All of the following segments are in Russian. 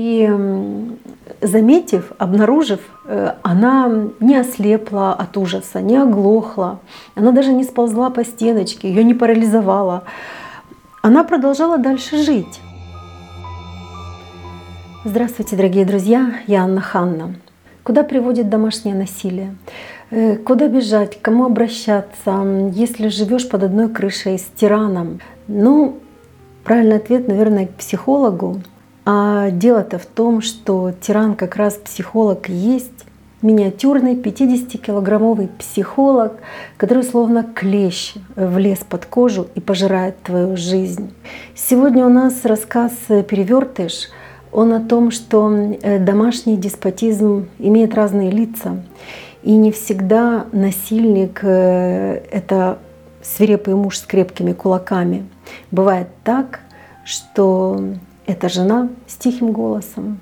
И заметив, обнаружив, э, она не ослепла от ужаса, не оглохла, она даже не сползла по стеночке, ее не парализовала. Она продолжала дальше жить. Здравствуйте, дорогие друзья, я Анна Ханна. Куда приводит домашнее насилие? Э, куда бежать? К кому обращаться, если живешь под одной крышей с тираном? Ну, правильный ответ, наверное, к психологу. А дело-то в том, что тиран как раз психолог есть, миниатюрный 50-килограммовый психолог, который словно клещ влез под кожу и пожирает твою жизнь. Сегодня у нас рассказ «Перевертыш». Он о том, что э, домашний деспотизм имеет разные лица. И не всегда насильник э, — это свирепый муж с крепкими кулаками. Бывает так, что это жена с тихим голосом.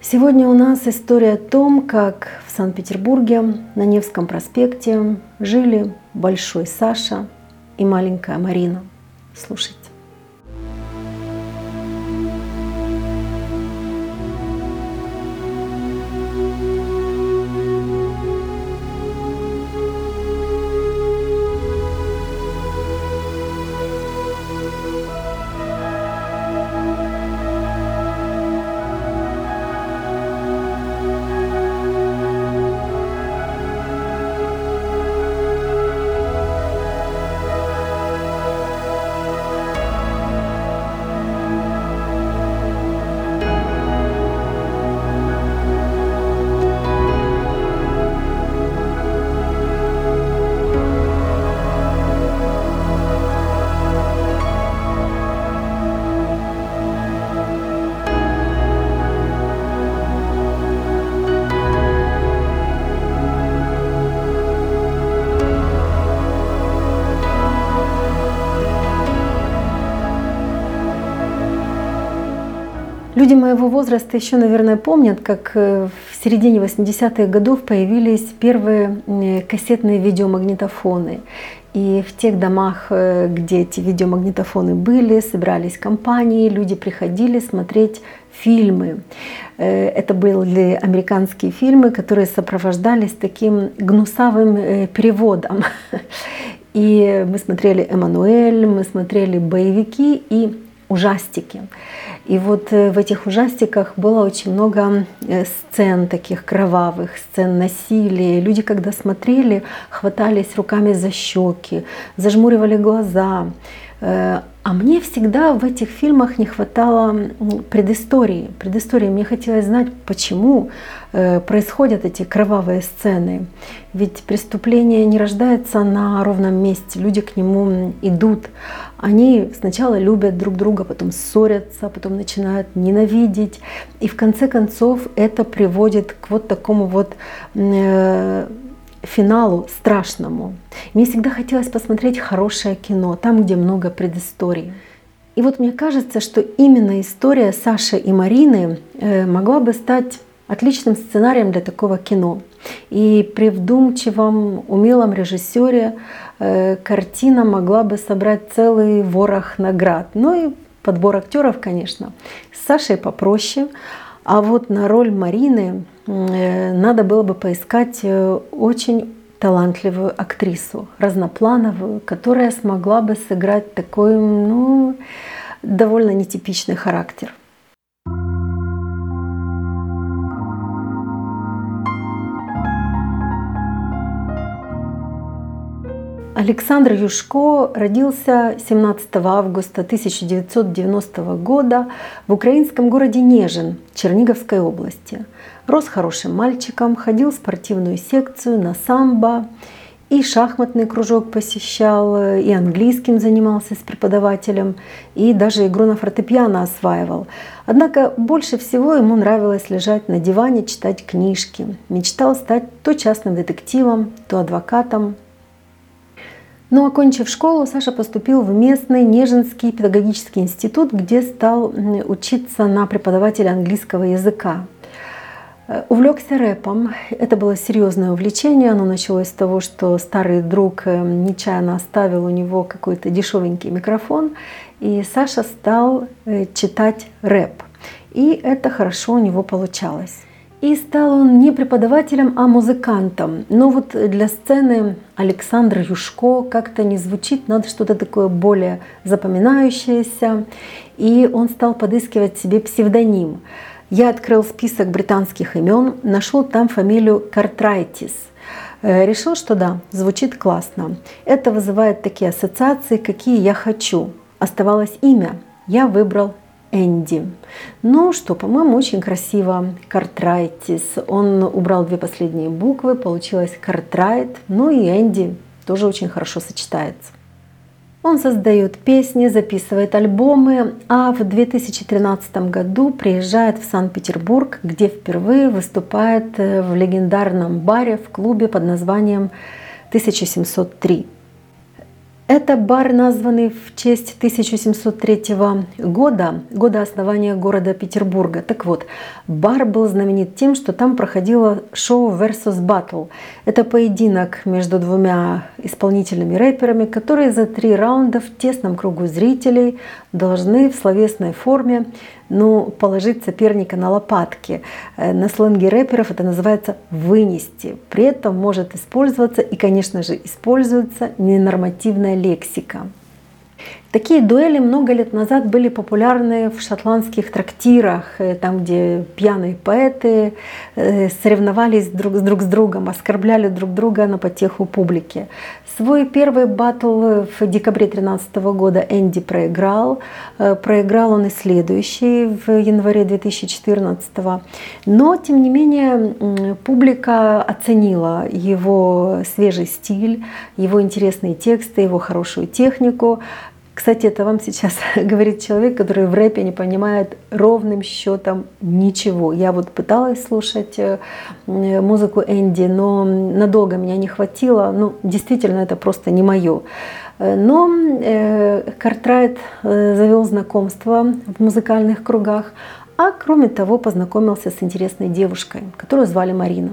Сегодня у нас история о том, как в Санкт-Петербурге на Невском проспекте жили большой Саша и маленькая Марина. Слушайте. Люди моего возраста еще, наверное, помнят, как э, в середине 80-х годов появились первые кассетные видеомагнитофоны. И в тех домах, э, где эти видеомагнитофоны были, собирались компании, люди приходили смотреть фильмы. Э, это были американские фильмы, которые сопровождались таким гнусавым переводом. И мы смотрели «Эммануэль», мы смотрели боевики и ужастики. И вот э, в этих ужастиках было очень много э, сцен таких кровавых, сцен насилия. Люди, когда смотрели, хватались руками за щеки, зажмуривали глаза. Э, а мне всегда в этих фильмах не хватало предыстории. Предыстории. Мне хотелось знать, почему происходят эти кровавые сцены. Ведь преступление не рождается на ровном месте. Люди к нему идут. Они сначала любят друг друга, потом ссорятся, потом начинают ненавидеть. И в конце концов это приводит к вот такому вот э, финалу страшному. Мне всегда хотелось посмотреть хорошее кино, там, где много предысторий. И вот мне кажется, что именно история Саши и Марины э, могла бы стать отличным сценарием для такого кино. И при вдумчивом, умелом режиссере э, картина могла бы собрать целый ворох наград. Ну и подбор актеров, конечно. С Сашей попроще. А вот на роль Марины надо было бы поискать э, очень талантливую актрису, разноплановую, которая смогла бы сыграть такой, ну, довольно нетипичный характер. Александр Юшко родился 17 августа 1990 года в украинском городе Нежин Черниговской области. Рос хорошим мальчиком, ходил в спортивную секцию на самбо, и шахматный кружок посещал, и английским занимался с преподавателем, и даже игру на фортепиано осваивал. Однако больше всего ему нравилось лежать на диване, читать книжки. Мечтал стать то частным детективом, то адвокатом, но окончив школу, Саша поступил в местный Нежинский педагогический институт, где стал учиться на преподавателя английского языка. Э, увлекся рэпом. Это было серьезное увлечение. Оно началось с того, что старый друг э, нечаянно оставил у него какой-то дешевенький микрофон, и Саша стал э, читать рэп. И это хорошо у него получалось. И стал он не преподавателем, а музыкантом. Но вот для сцены Александр Юшко как-то не звучит, надо что-то такое более запоминающееся. И он стал подыскивать себе псевдоним. Я открыл список британских имен, нашел там фамилию Картрайтис. Э, решил, что да, звучит классно. Это вызывает такие ассоциации, какие я хочу. Оставалось имя. Я выбрал Энди. Ну что, по-моему, очень красиво. Картрайтис. Он убрал две последние буквы, получилось Картрайт. Ну и Энди тоже очень хорошо сочетается. Он создает песни, записывает альбомы, а в 2013 году приезжает в Санкт-Петербург, где впервые выступает э, в легендарном баре в клубе под названием 1703. Это бар, названный в честь 1703 года, года основания города Петербурга. Так вот, бар был знаменит тем, что там проходило шоу Versus Battle. Это поединок между двумя исполнительными рэперами, которые за три раунда в тесном кругу зрителей должны в словесной форме ну, положить соперника на лопатки. Э, на сленге рэперов это называется «вынести». При этом может использоваться и, конечно же, используется ненормативная лексика. Такие дуэли много лет назад были популярны в шотландских трактирах, э, там, где пьяные поэты э, соревновались друг, друг с другом, оскорбляли друг друга на потеху публики. Свой первый батл в декабре 2013 года Энди проиграл. Э, проиграл он и следующий в январе 2014. Но, тем не менее, публика оценила его свежий стиль, его интересные тексты, его хорошую технику. Кстати, это вам сейчас говорит человек, который в рэпе не понимает ровным счетом ничего. Я вот пыталась слушать э, музыку Энди, но надолго меня не хватило. Ну, действительно, это просто не мое. Э, но э, Картрайт э, завел знакомство в музыкальных кругах, а кроме того познакомился с интересной девушкой, которую звали Марина.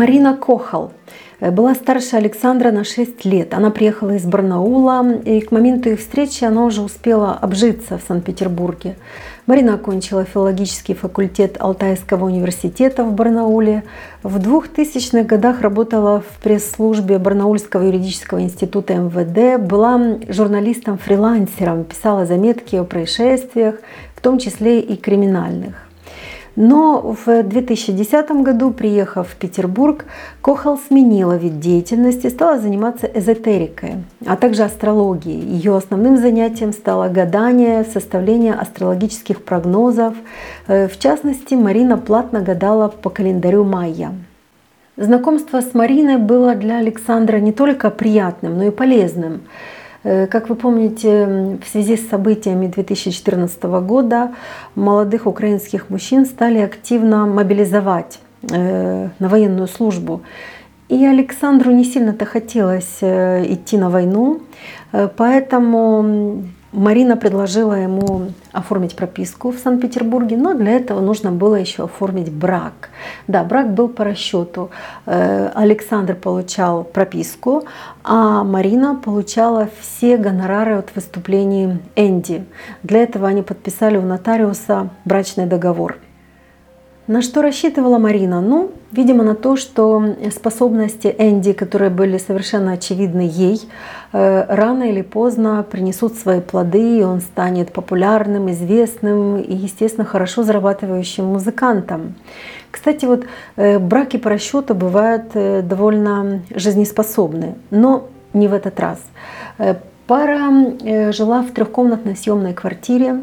Марина Кохал э, была старше Александра на 6 лет. Она приехала из Барнаула, и к моменту их встречи она уже успела обжиться в Санкт-Петербурге. Марина окончила филологический факультет Алтайского университета в Барнауле. В 2000-х годах работала в пресс-службе Барнаульского юридического института МВД, была журналистом-фрилансером, писала заметки о происшествиях, в том числе и криминальных. Но в 2010 году, приехав в Петербург, Кохал сменила вид деятельности, стала заниматься эзотерикой, а также астрологией. Ее основным занятием стало гадание, составление астрологических прогнозов. Э, в частности, Марина платно гадала по календарю майя. Знакомство с Мариной было для Александра не только приятным, но и полезным. Э, как вы помните, в связи с событиями 2014 года молодых украинских мужчин стали активно мобилизовать э, на военную службу. И Александру не сильно-то хотелось э, идти на войну, поэтому Марина предложила ему оформить прописку в Санкт-Петербурге, но для этого нужно было еще оформить брак. Да, брак был по расчету. Э, Александр получал прописку, а Марина получала все гонорары от выступлений Энди. Для этого они подписали у нотариуса брачный договор. На что рассчитывала Марина? Ну, видимо, на то, что способности Энди, которые были совершенно очевидны ей, э, рано или поздно принесут свои плоды, и он станет популярным, известным и, естественно, хорошо зарабатывающим музыкантом. Кстати, вот э, браки по расчету бывают э, довольно жизнеспособны, но не в этот раз. Пара жила в трехкомнатной съемной квартире,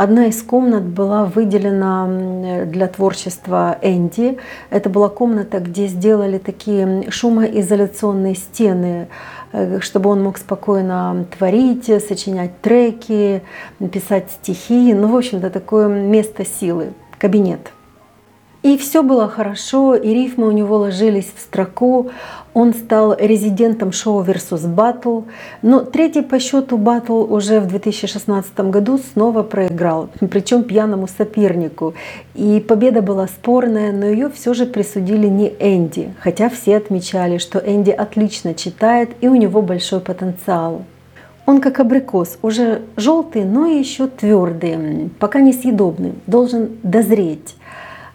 Одна из комнат была выделена для творчества Энди. Это была комната, где сделали такие шумоизоляционные стены, э, чтобы он мог спокойно творить, сочинять треки, писать стихи. Ну, в общем-то, такое место силы, кабинет. И все было хорошо, и рифмы у него ложились в строку. Он стал резидентом шоу Versus Battle. Но третий по счету батл уже в 2016 году снова проиграл, причем пьяному сопернику. И победа была спорная, но ее все же присудили не Энди, хотя все отмечали, что Энди отлично читает и у него большой потенциал. Он как абрикос, уже желтый, но еще твердый, пока не съедобный, должен дозреть.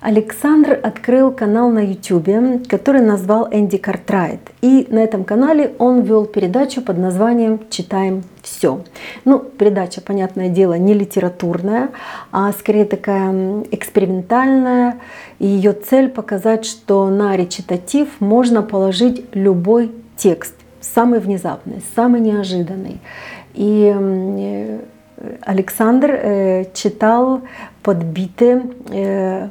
Александр открыл канал на YouTube, который назвал Энди Картрайт. И на этом канале он вел передачу под названием «Читаем все». Ну, передача, понятное дело, не литературная, а скорее такая экспериментальная. И ее цель показать, что на речитатив можно положить любой текст, самый внезапный, самый неожиданный. И э, Александр э, читал подбиты э,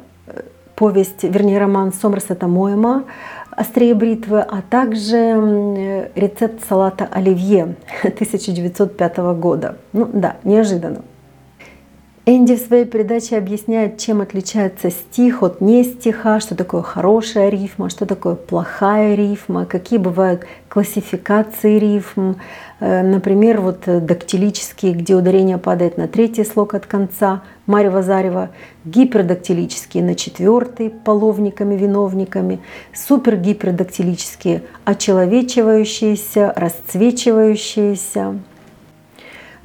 повесть, вернее роман Сомерсета Моема «Острее бритвы», а также рецепт салата оливье 1905 года. Ну да, неожиданно. Энди в своей передаче объясняет, чем отличается стих от не стиха, что такое хорошая рифма, что такое плохая рифма, какие бывают классификации рифм. Э, например, вот дактилические, где ударение падает на третий слог от конца, Марьева Зарева, гипердактилические на четвертый, половниками, виновниками, супергипердактилические, очеловечивающиеся, расцвечивающиеся.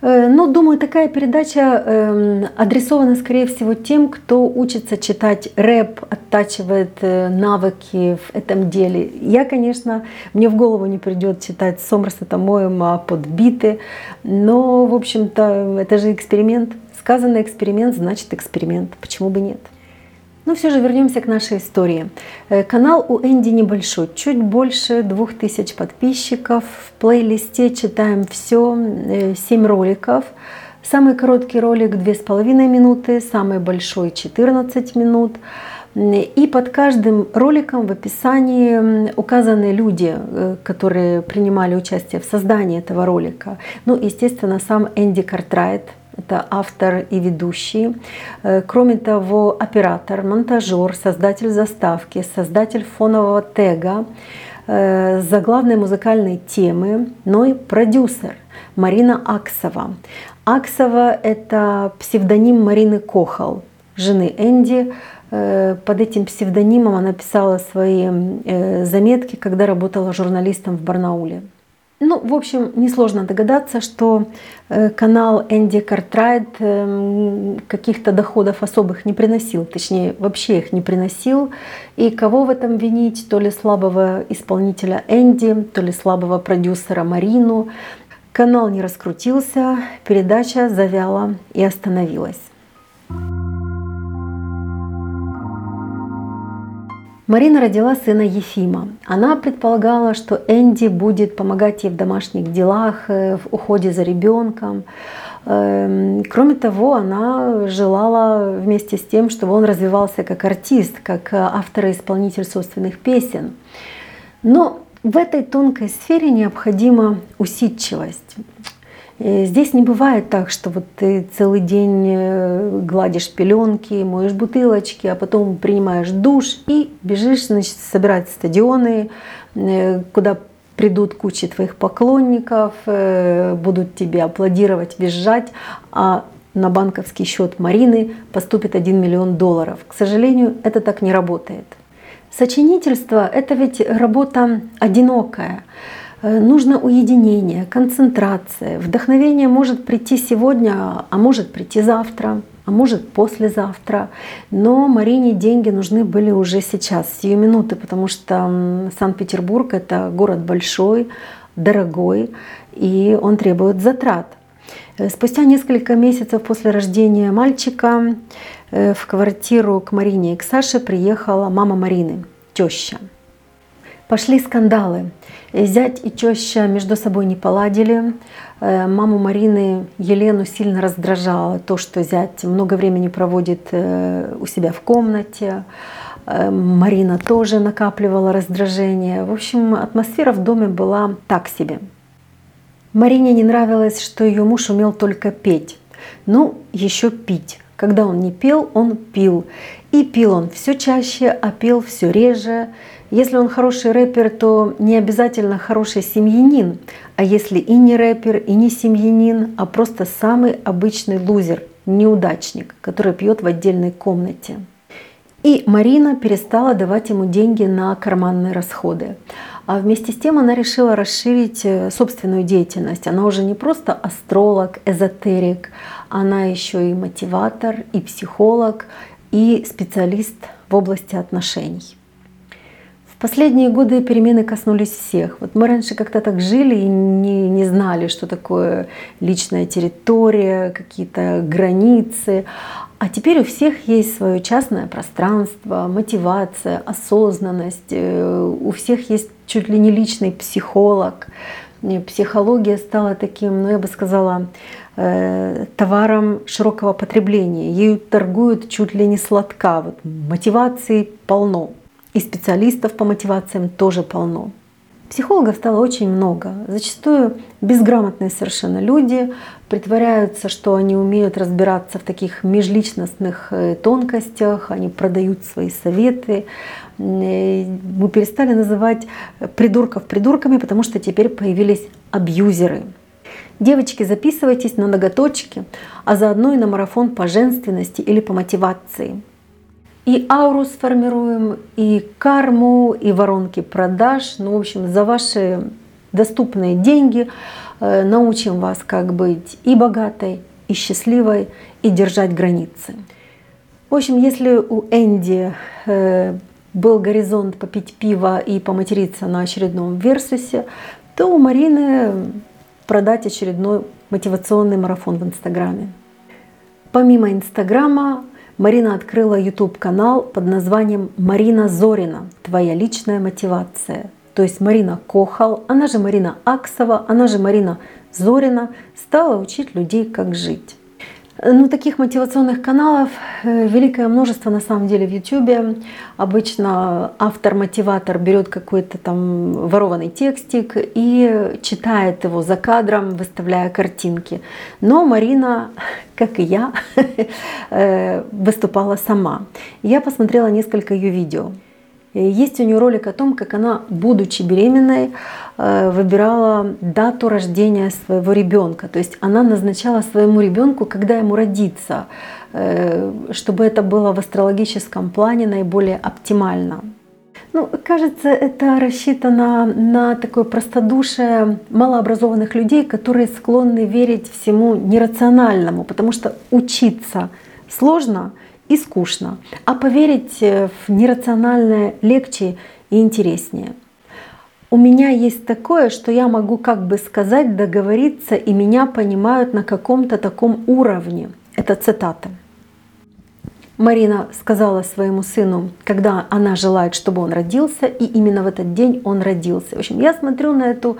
Э, ну, думаю, такая передача эм, адресована, скорее всего, тем, кто учится читать рэп, оттачивает э, навыки в этом деле. Я, конечно, мне в голову не придет читать Сомерсета Моема под биты, но, в общем-то, это же эксперимент. Сказанный эксперимент значит эксперимент. Почему бы нет? Но все же вернемся к нашей истории. Э, канал у Энди небольшой, чуть больше двух тысяч подписчиков. В плейлисте читаем все, 7 э, роликов. Самый короткий ролик 2,5 минуты, самый большой 14 минут. И под каждым роликом в описании указаны люди, э, которые принимали участие в создании этого ролика. Ну, естественно, сам Энди Картрайт, это автор и ведущий. Э, кроме того, оператор, монтажер, создатель заставки, создатель фонового тега, э, заглавной музыкальной темы, но и продюсер Марина Аксова. Аксова — это псевдоним Марины Кохал, жены Энди. Э, под этим псевдонимом она писала свои заметки, когда работала журналистом в Барнауле. Ну, в общем, несложно догадаться, что э, канал Энди Картрайт эм, каких-то доходов особых не приносил, точнее, вообще их не приносил. И кого в этом винить? То ли слабого исполнителя Энди, то ли слабого продюсера Марину. Канал не раскрутился, передача завяла и остановилась. Марина родила сына Ефима. Она предполагала, что Энди будет помогать ей в домашних делах, э, в уходе за ребенком. Эм, кроме того, она желала вместе с тем, чтобы он развивался как артист, как автор и исполнитель собственных песен. Но в этой тонкой сфере необходима усидчивость. Э, здесь не бывает так, что вот ты целый день э, гладишь пеленки, моешь бутылочки, а потом принимаешь душ и бежишь значит, собирать стадионы, э, куда придут кучи твоих поклонников, будут тебе аплодировать, визжать, а на банковский счет Марины поступит 1 миллион долларов. К сожалению, это так не работает. Сочинительство — это ведь работа одинокая. Э, нужно уединение, концентрация. Вдохновение может прийти сегодня, а может прийти завтра, а может послезавтра. Но Марине деньги нужны были уже сейчас, сию минуты, потому что Санкт-Петербург — это город большой, дорогой, и он требует затрат. Э, спустя несколько месяцев после рождения мальчика э, в квартиру к Марине и к Саше приехала мама Марины, теща. Пошли скандалы. Зять и теща между собой не поладили. Э, маму Марины Елену сильно раздражало то, что зять много времени проводит э, у себя в комнате. Э, Марина тоже накапливала раздражение. В общем, атмосфера в доме была так себе. Марине не нравилось, что ее муж умел только петь. Ну, еще пить. Когда он не пел, он пил. И пил он все чаще, а пел все реже. Если он хороший рэпер, то не обязательно хороший семьянин. А если и не рэпер, и не семьянин, а просто самый обычный лузер, неудачник, который пьет в отдельной комнате. И Марина перестала давать ему деньги на карманные расходы. А вместе с тем она решила расширить э, собственную деятельность. Она уже не просто астролог, эзотерик, она еще и мотиватор, и психолог, и специалист в области отношений. Последние годы перемены коснулись всех. Вот мы раньше как-то так жили и не, не знали, что такое личная территория, какие-то границы. А теперь у всех есть свое частное пространство, мотивация, осознанность. Э, у всех есть чуть ли не личный психолог. Психология стала таким, ну я бы сказала, Э, товаром широкого потребления. Ею торгуют чуть ли не сладка. Вот мотивации полно. И специалистов по мотивациям тоже полно. Психологов стало очень много. Зачастую безграмотные совершенно люди притворяются, что они умеют разбираться в таких межличностных э, тонкостях, они продают свои советы. Мы перестали называть придурков придурками, потому что теперь появились абьюзеры – Девочки, записывайтесь на ноготочки, а заодно и на марафон по женственности или по мотивации. И ауру сформируем, и карму, и воронки продаж. Ну, в общем, за ваши доступные деньги э, научим вас, как быть и богатой, и счастливой, и держать границы. В общем, если у Энди э, был горизонт попить пиво и поматериться на очередном версусе, то у Марины продать очередной мотивационный марафон в Инстаграме. Помимо Инстаграма, Марина открыла YouTube-канал под названием «Марина Зорина. Твоя личная мотивация». То есть Марина Кохал, она же Марина Аксова, она же Марина Зорина стала учить людей, как жить. Ну, таких мотивационных каналов э, великое множество на самом деле в YouTube. Обычно автор-мотиватор берет какой-то там ворованный текстик и читает его за кадром, выставляя картинки. Но Марина, как и я, э, выступала сама. Я посмотрела несколько ее видео. Есть у нее ролик о том, как она, будучи беременной, э, выбирала дату рождения своего ребенка. То есть она назначала своему ребенку, когда ему родиться, э, чтобы это было в астрологическом плане наиболее оптимально. Ну, кажется, это рассчитано на такое простодушие малообразованных людей, которые склонны верить всему нерациональному, потому что учиться сложно — и скучно, а поверить э, в нерациональное легче и интереснее. У меня есть такое, что я могу как бы сказать, договориться, и меня понимают на каком-то таком уровне. Это цитата. Марина сказала своему сыну, когда она желает, чтобы он родился, и именно в этот день он родился. В общем, я смотрю на эту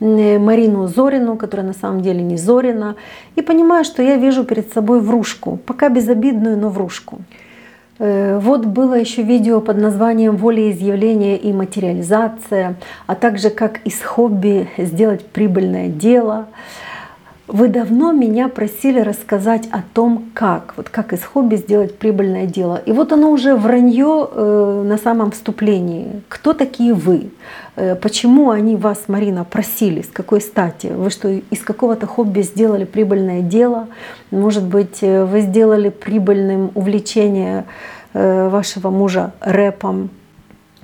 Марину Зорину, которая на самом деле не Зорина, и понимаю, что я вижу перед собой врушку, пока безобидную, но врушку. Э, вот было еще видео под названием «Волеизъявление и материализация», а также как из хобби сделать прибыльное дело. Вы давно меня просили рассказать о том, как, вот как из хобби сделать прибыльное дело. И вот оно уже вранье э, на самом вступлении. Кто такие вы? Э, почему они вас, Марина, просили? С какой стати? Вы что, из какого-то хобби сделали прибыльное дело? Может быть, э, вы сделали прибыльным увлечение э, вашего мужа рэпом,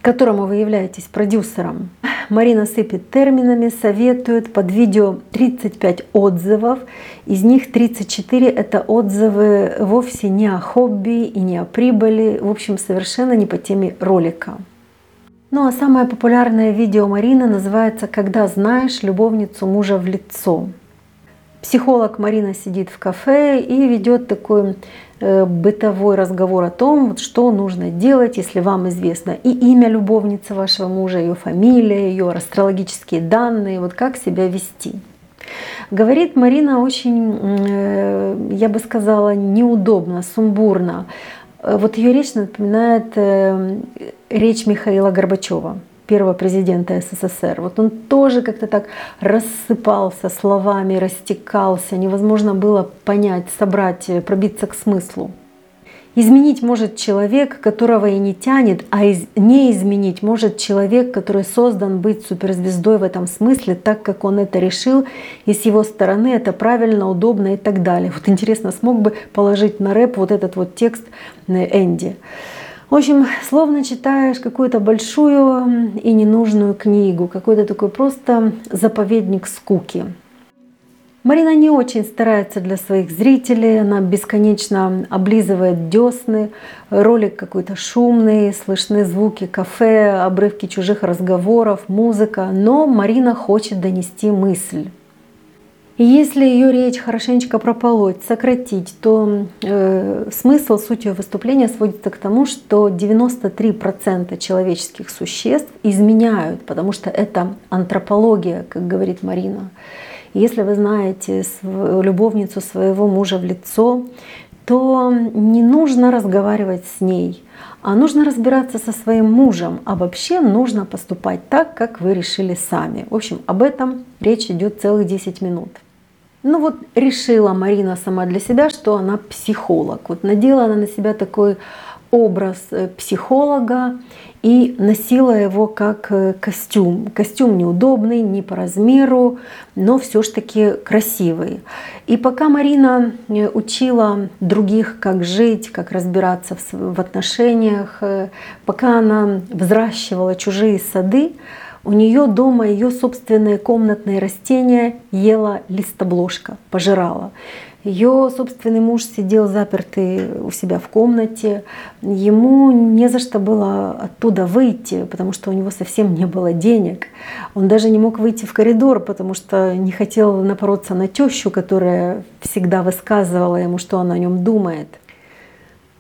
которому вы являетесь продюсером? Марина сыпет терминами, советует под видео 35 отзывов. Из них 34 это отзывы вовсе не о хобби и не о прибыли, в общем, совершенно не по теме ролика. Ну а самое популярное видео Марины называется «Когда знаешь любовницу мужа в лицо». Психолог Марина сидит в кафе и ведет такой Э, бытовой разговор о том, что нужно делать, если вам известно и имя любовницы вашего мужа, ее фамилия, ее астрологические данные, вот как себя вести. Говорит Марина очень, э, я бы сказала, неудобно, сумбурно. Э, вот ее речь напоминает речь Михаила Горбачева. Первого президента СССР. Вот он тоже как-то так рассыпался словами, растекался, невозможно было понять, собрать, пробиться к смыслу. Изменить может человек, которого и не тянет, а из, не изменить может человек, который создан быть суперзвездой в этом смысле, так как он это решил, и с его стороны это правильно, удобно и так далее. Вот интересно, смог бы положить на рэп вот этот вот текст Энди. В общем, словно читаешь какую-то большую и ненужную книгу, какой-то такой просто заповедник скуки. Марина не очень старается для своих зрителей, она бесконечно облизывает десны, ролик какой-то шумный, слышны звуки кафе, обрывки чужих разговоров, музыка, но Марина хочет донести мысль. Если ее речь хорошенечко прополоть, сократить, то э, смысл, суть ее выступления сводится к тому, что 93% человеческих существ изменяют, потому что это антропология, как говорит Марина. Если вы знаете любовницу своего мужа в лицо, то не нужно разговаривать с ней, а нужно разбираться со своим мужем, а вообще нужно поступать так, как вы решили сами. В общем, об этом речь идет целых 10 минут. Ну вот решила Марина сама для себя, что она психолог. Вот надела она на себя такой образ э, психолога и носила его как э, костюм. Костюм неудобный, не по размеру, но все ж таки красивый. И пока Марина э, учила других, как жить, как разбираться в отношениях, пока она взращивала чужие сады, у нее дома ее собственные комнатные растения ела листобложка, пожирала. Ее собственный муж сидел запертый у себя в комнате. Ему не за что было оттуда выйти, потому что у него совсем не было денег. Он даже не мог выйти в коридор, потому что не хотел напороться на тещу, которая всегда высказывала ему, что она о нем думает.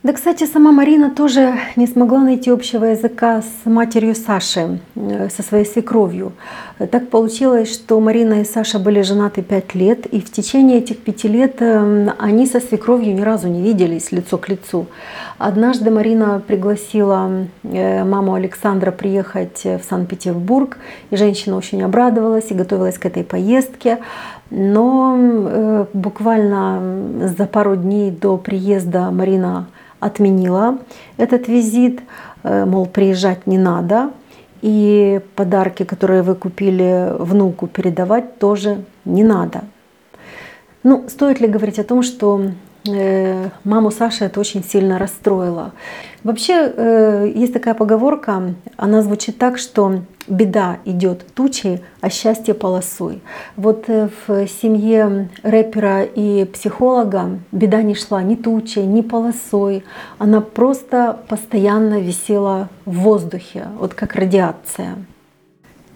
Да, кстати, сама Марина тоже не смогла найти общего языка с матерью Саши, э, со своей свекровью. Так получилось, что Марина и Саша были женаты пять лет, и в течение этих пяти лет э, они со свекровью ни разу не виделись лицо к лицу. Однажды Марина пригласила э, маму Александра приехать в Санкт-Петербург, и женщина очень обрадовалась и готовилась к этой поездке. Но буквально за пару дней до приезда Марина отменила этот визит, э, мол, приезжать не надо, и подарки, которые вы купили внуку, передавать тоже не надо. Ну, стоит ли говорить о том, что маму Саши это очень сильно расстроило. Вообще э, есть такая поговорка, она звучит так, что беда идет тучей, а счастье полосой. Вот э, в семье рэпера и психолога беда не шла ни тучей, ни полосой, она просто постоянно висела в воздухе, вот как радиация.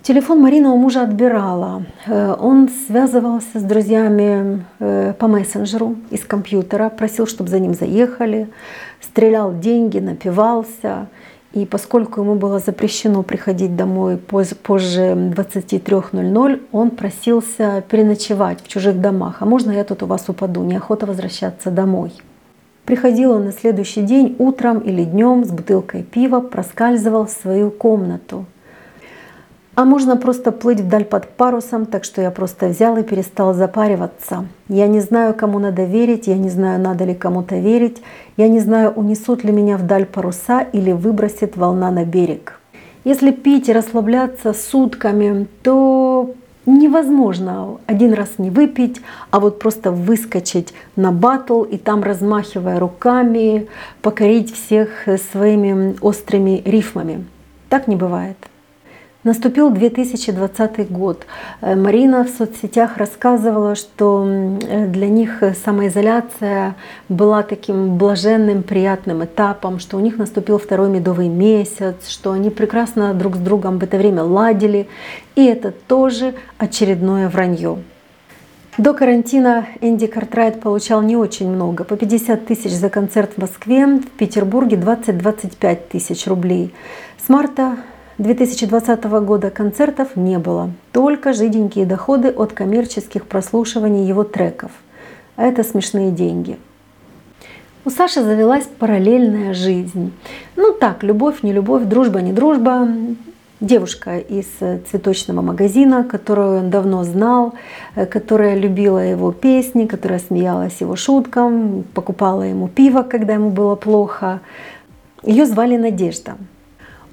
Телефон Марина у мужа отбирала. Э, он связывался с друзьями э, по мессенджеру из компьютера, просил, чтобы за ним заехали, стрелял деньги, напивался. И поскольку ему было запрещено приходить домой позже 23.00, он просился переночевать в чужих домах. А можно я тут у вас упаду? Неохота возвращаться домой. Приходил он на следующий день утром или днем с бутылкой пива, проскальзывал в свою комнату. А можно просто плыть вдаль под парусом, так что я просто взял и перестал запариваться. Я не знаю, кому надо верить, я не знаю, надо ли кому-то верить, я не знаю, унесут ли меня вдаль паруса или выбросит волна на берег. Если пить и расслабляться сутками, то невозможно один раз не выпить, а вот просто выскочить на батл и там, размахивая руками, покорить всех своими острыми рифмами. Так не бывает. Наступил 2020 год. Э, Марина в соцсетях рассказывала, что э, для них самоизоляция была таким блаженным, приятным этапом, что у них наступил второй медовый месяц, что они прекрасно друг с другом в это время ладили. И это тоже очередное вранье. До карантина Энди Картрайт получал не очень много, по 50 тысяч за концерт в Москве, в Петербурге 20-25 тысяч рублей. С марта 2020 года концертов не было, только жиденькие доходы от коммерческих прослушиваний его треков. А это смешные деньги. У Саши завелась параллельная жизнь. Ну так, любовь, не любовь, дружба, не дружба. девушка из цветочного магазина, которую он давно знал, которая любила его песни, которая смеялась его шуткам, покупала ему пиво, когда ему было плохо. Ее звали Надежда.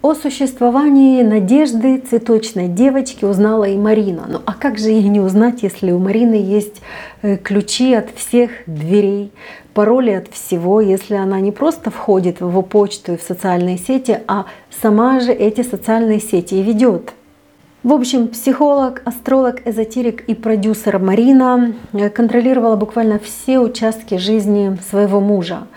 О существовании надежды цветочной девочки узнала и Марина. Ну а как же ей не узнать, если у Марины есть э, ключи от всех дверей, пароли от всего, если она не просто входит в его почту и в социальные сети, а сама же эти социальные сети и ведет. В общем, психолог, астролог, эзотерик и продюсер Марина э, контролировала буквально все участки жизни своего мужа.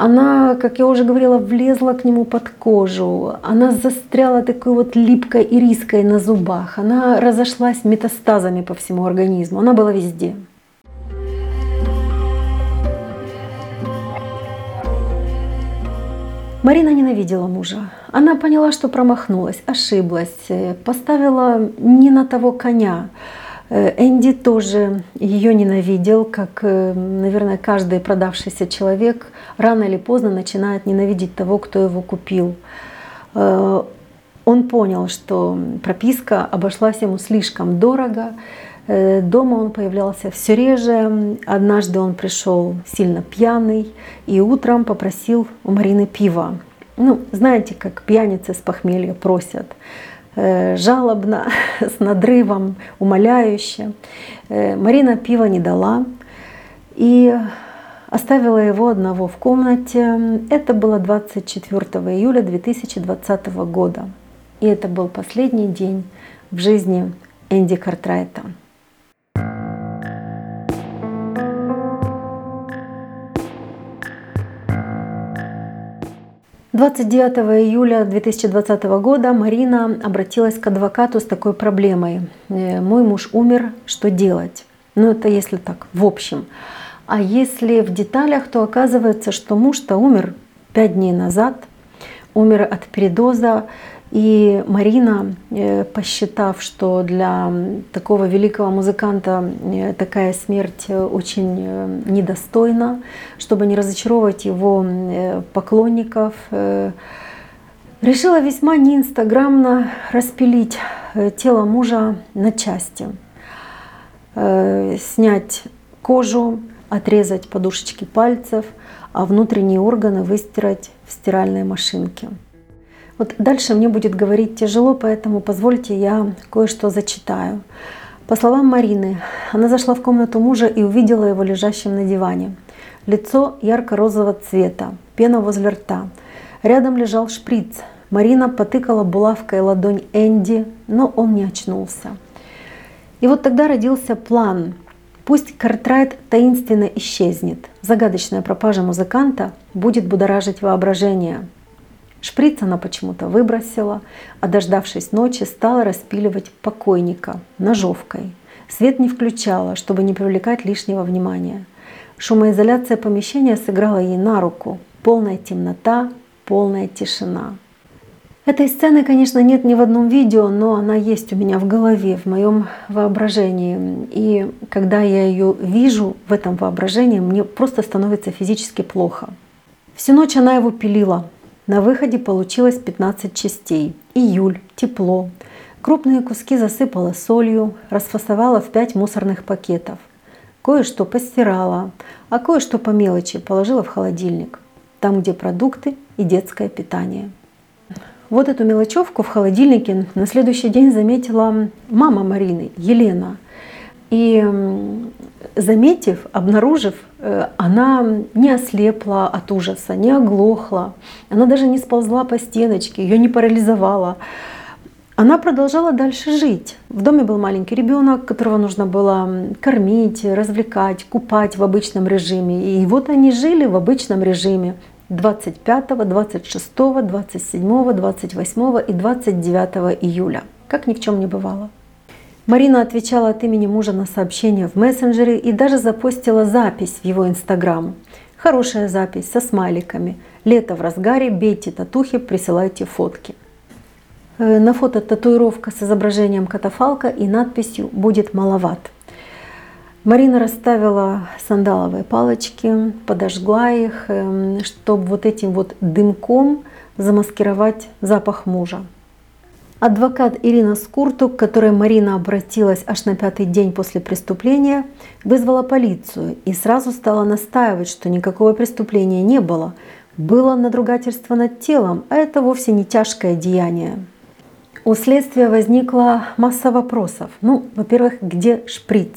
Она, как я уже говорила, влезла к нему под кожу. Она застряла такой вот липкой ириской на зубах. Она разошлась метастазами по всему организму. Она была везде. Марина ненавидела мужа. Она поняла, что промахнулась, ошиблась, э, поставила не на того коня. Э, Энди тоже ее ненавидел, как, э, наверное, каждый продавшийся человек рано или поздно начинает ненавидеть того, кто его купил. Э, он понял, что прописка обошлась ему слишком дорого. Дома он появлялся все реже. Однажды он пришел сильно пьяный и утром попросил у Марины пива. Ну, знаете, как пьяницы с похмелья просят. Э, жалобно, с надрывом, умоляюще. Э, Марина пива не дала и оставила его одного в комнате. Это было 24 июля 2020 года. И это был последний день в жизни Энди Картрайта. 29 июля 2020 года Марина обратилась к адвокату с такой проблемой. «Э, Мой муж умер, что делать? Ну это если так, в общем. А если в деталях, то оказывается, что муж-то умер пять дней назад, умер от передоза, и Марина, э, посчитав, что для такого великого музыканта э, такая смерть э, очень недостойна, чтобы не разочаровывать его поклонников, решила весьма неинстаграмно распилить тело мужа на части, снять кожу, отрезать подушечки пальцев, а внутренние органы выстирать в стиральной машинке. Вот дальше мне будет говорить тяжело, поэтому позвольте я кое-что зачитаю. По словам Марины, она зашла в комнату мужа и увидела его лежащим на диване. Лицо ярко-розового цвета, пена возле рта. Рядом лежал шприц. Марина потыкала булавкой ладонь Энди, но он не очнулся. И вот тогда родился план. Пусть Картрайт таинственно исчезнет. Загадочная пропажа музыканта будет будоражить воображение. Шприц она почему-то выбросила, а дождавшись ночи, стала распиливать покойника ножовкой. Свет не включала, чтобы не привлекать лишнего внимания. Шумоизоляция помещения сыграла ей на руку. Полная темнота, полная тишина. Этой сцены, конечно, нет ни в одном видео, но она есть у меня в голове, в моем воображении. И когда я ее вижу в этом воображении, мне просто становится физически плохо. Всю ночь она его пилила, на выходе получилось 15 частей. Июль, тепло. Крупные куски засыпала солью, расфасовала в 5 мусорных пакетов. Кое-что постирала, а кое-что по мелочи положила в холодильник. Там, где продукты и детское питание. Вот эту мелочевку в холодильнике на следующий день заметила мама Марины, Елена. И заметив, обнаружив, э, она не ослепла от ужаса, не оглохла, она даже не сползла по стеночке, ее не парализовала. Она продолжала дальше жить. В доме был маленький ребенок, которого нужно было кормить, развлекать, купать в обычном режиме. И вот они жили в обычном режиме 25, 26, 27, 28 и 29 июля, как ни в чем не бывало. Марина отвечала от имени мужа на сообщения в мессенджере и даже запостила запись в его инстаграм. Хорошая запись со смайликами. Лето в разгаре, бейте татухи, присылайте фотки. Э, на фото татуировка с изображением катафалка и надписью «Будет маловат». Марина расставила сандаловые палочки, подожгла их, эм, чтобы вот этим вот дымком замаскировать запах мужа. Адвокат Ирина Скуртук, к которой Марина обратилась аж на пятый день после преступления, вызвала полицию и сразу стала настаивать, что никакого преступления не было. Было надругательство над телом, а это вовсе не тяжкое деяние. У следствия возникла масса вопросов. Ну, во-первых, где шприц?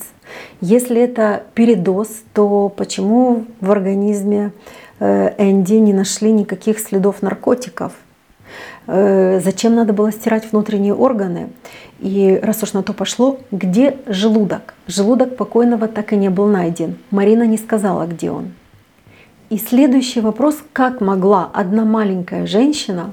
Если это передоз, то почему в организме э, Энди не нашли никаких следов наркотиков? Э, зачем надо было стирать внутренние органы? И раз уж на то пошло, где желудок? Желудок покойного так и не был найден. Марина не сказала, где он. И следующий вопрос, как могла одна маленькая женщина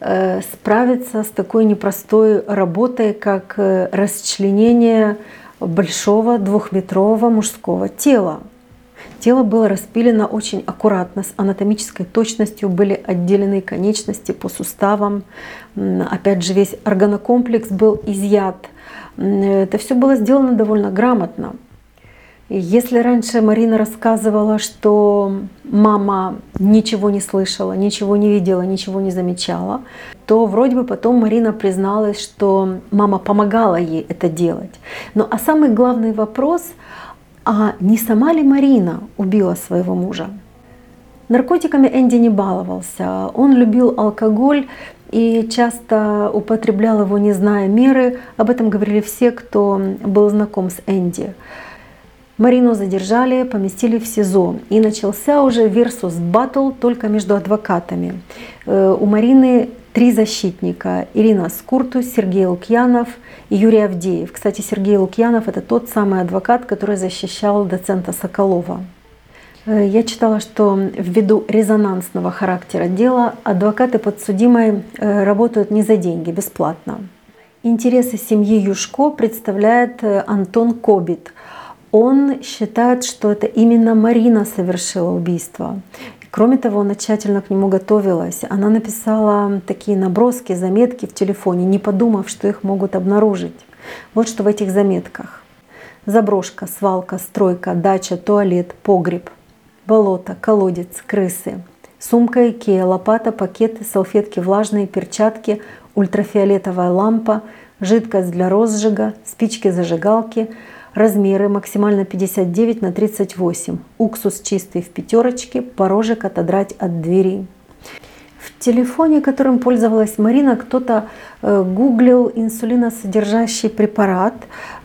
э, справиться с такой непростой работой, как э, расчленение большого двухметрового мужского тела. Тело было распилено очень аккуратно, с анатомической точностью были отделены конечности по суставам. Опять же, весь органокомплекс был изъят. Это все было сделано довольно грамотно. Если раньше Марина рассказывала, что мама ничего не слышала, ничего не видела, ничего не замечала, то вроде бы потом Марина призналась, что мама помогала ей это делать. Но а самый главный вопрос – а не сама ли Марина убила своего мужа? Наркотиками Энди не баловался. Он любил алкоголь и часто употреблял его, не зная меры. Об этом говорили все, кто был знаком с Энди. Марину задержали, поместили в СИЗО. И начался уже версус батл только между адвокатами. Э, у Марины три защитника. Ирина Скурту, Сергей Лукьянов и Юрий Авдеев. Кстати, Сергей Лукьянов – это тот самый адвокат, который защищал доцента Соколова. Э, я читала, что ввиду резонансного характера дела адвокаты подсудимой э, работают не за деньги, бесплатно. Интересы семьи Юшко представляет э, Антон Кобит. Он считает, что это именно Марина совершила убийство. Кроме того, она тщательно к нему готовилась. Она написала такие наброски, заметки в телефоне, не подумав, что их могут обнаружить. Вот что в этих заметках. Заброшка, свалка, стройка, дача, туалет, погреб, болото, колодец, крысы, сумка Икея, лопата, пакеты, салфетки влажные, перчатки, ультрафиолетовая лампа, жидкость для розжига, спички-зажигалки – Размеры максимально 59 на 38. Уксус чистый в пятерочке, порожек отодрать от двери. В телефоне, которым пользовалась Марина, кто-то э, гуглил инсулиносодержащий препарат,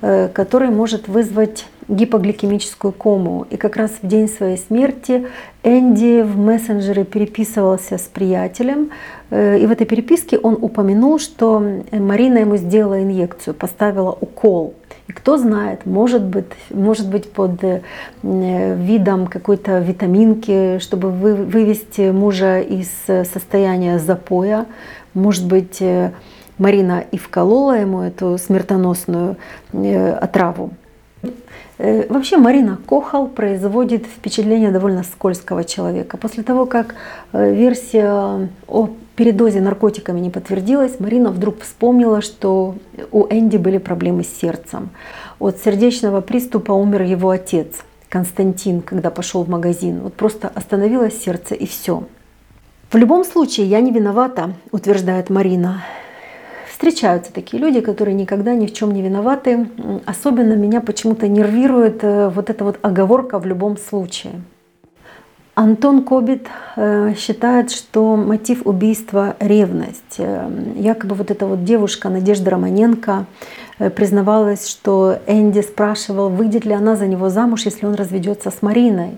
э, который может вызвать гипогликемическую кому. И как раз в день своей смерти Энди в мессенджере переписывался с приятелем. Э, и в этой переписке он упомянул, что Марина ему сделала инъекцию, поставила укол. И кто знает, может быть, может быть под э, видом какой-то витаминки, чтобы вывести мужа из состояния запоя. Может быть, э, Марина и вколола ему эту смертоносную э, отраву. Вообще Марина Кохал производит впечатление довольно скользкого человека. После того, как версия о передозе наркотиками не подтвердилась, Марина вдруг вспомнила, что у Энди были проблемы с сердцем. От сердечного приступа умер его отец, Константин, когда пошел в магазин. Вот просто остановилось сердце и все. В любом случае, я не виновата, утверждает Марина. Встречаются такие люди, которые никогда ни в чем не виноваты. Особенно меня почему-то нервирует э, вот эта вот оговорка в любом случае. Антон Кобит э, считает, что мотив убийства – ревность. Э, якобы вот эта вот девушка Надежда Романенко э, признавалась, что Энди спрашивал, выйдет ли она за него замуж, если он разведется с Мариной.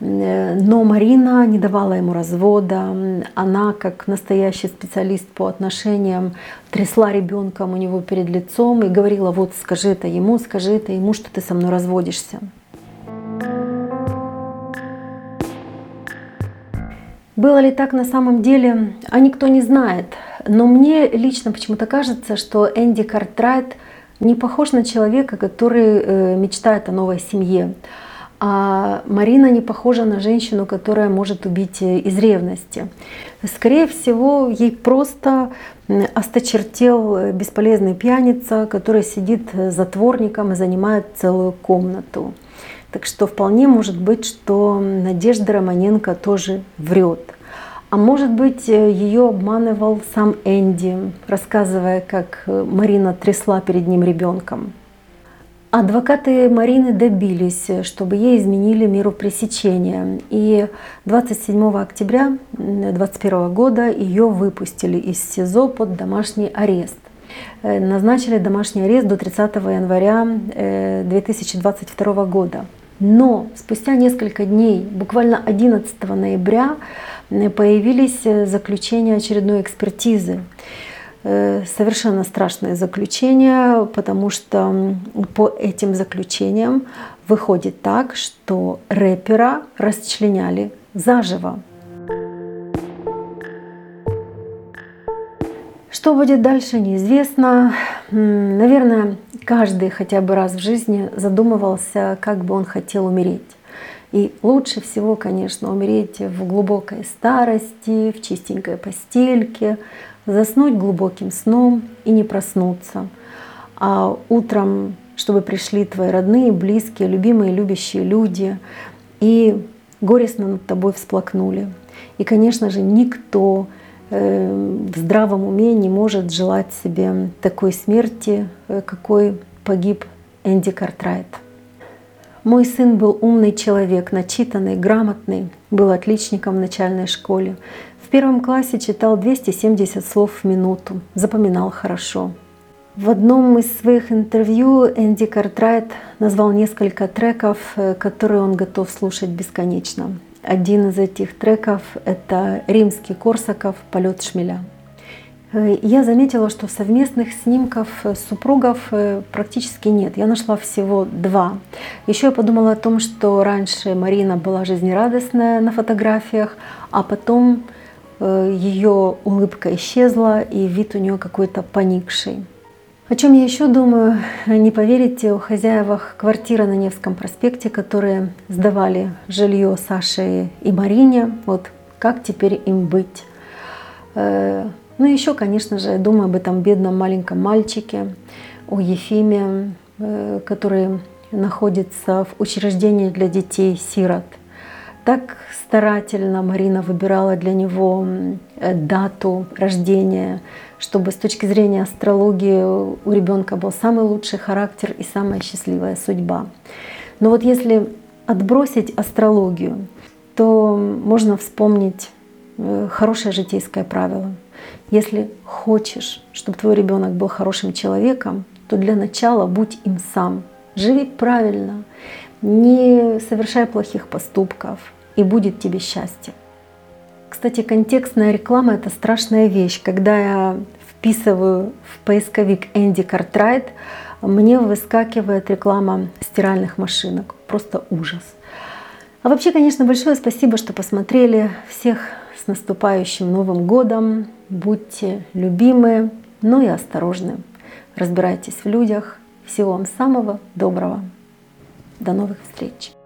Но Марина не давала ему развода. Она, как настоящий специалист по отношениям, трясла ребенком у него перед лицом и говорила, вот скажи это ему, скажи это ему, что ты со мной разводишься. Было ли так на самом деле, а никто не знает. Но мне лично почему-то кажется, что Энди Картрайт не похож на человека, который э, мечтает о новой семье. А Марина не похожа на женщину, которая может убить э, из ревности. Скорее всего, ей просто осточертел э, бесполезный пьяница, который сидит затворником и занимает целую комнату. Так что вполне может быть, что Надежда Романенко тоже врет. А может быть, ее обманывал сам Энди, рассказывая, как Марина трясла перед ним ребенком. Адвокаты Марины добились, чтобы ей изменили меру пресечения. И 27 октября 2021 года ее выпустили из СИЗО под домашний арест. Э, назначили домашний арест до 30 января 2022 э, года. Но спустя несколько дней, буквально 11 ноября, появились э, заключения очередной экспертизы. Э, совершенно страшное заключение, потому что по этим заключениям выходит так, что рэпера расчленяли заживо. Что будет дальше, неизвестно. Наверное, каждый хотя бы раз в жизни задумывался, как бы он хотел умереть. И лучше всего, конечно, умереть в глубокой старости, в чистенькой постельке, заснуть глубоким сном и не проснуться. А утром, чтобы пришли твои родные, близкие, любимые, любящие люди и горестно над тобой всплакнули. И, конечно же, никто в здравом уме не может желать себе такой смерти, э, какой погиб Энди Картрайт. Мой сын был умный человек, начитанный, грамотный, был отличником в начальной школе. В первом классе читал 270 слов в минуту, запоминал хорошо. В одном из своих интервью Энди Картрайт назвал несколько треков, э, которые он готов слушать бесконечно. Один из этих треков — это римский Корсаков «Полет шмеля». Э, я заметила, что совместных снимков э, супругов практически нет. Я нашла всего два. Еще я подумала о том, что раньше Марина была жизнерадостная на фотографиях, а потом Э, ее улыбка исчезла и вид у нее какой-то поникший. О чем я еще думаю, не поверите, у хозяевах квартиры на Невском проспекте, которые сдавали жилье Саше и Марине, вот как теперь им быть? Э, ну еще, конечно же, я думаю об этом бедном маленьком мальчике, о Ефиме, э, который находится в учреждении для детей-сирот. Так старательно Марина выбирала для него э, дату рождения, чтобы с точки зрения астрологии у ребенка был самый лучший характер и самая счастливая судьба. Но вот если отбросить астрологию, то можно вспомнить э, хорошее житейское правило. Если хочешь, чтобы твой ребенок был хорошим человеком, то для начала будь им сам. Живи правильно, не совершай плохих поступков, и будет тебе счастье. Кстати, контекстная реклама — это страшная вещь. Когда я вписываю в поисковик Энди Картрайт, мне выскакивает реклама стиральных машинок. Просто ужас. А вообще, конечно, большое спасибо, что посмотрели. Всех с наступающим Новым годом. Будьте любимы, но и осторожны. Разбирайтесь в людях. Всего вам самого доброго. До новых встреч!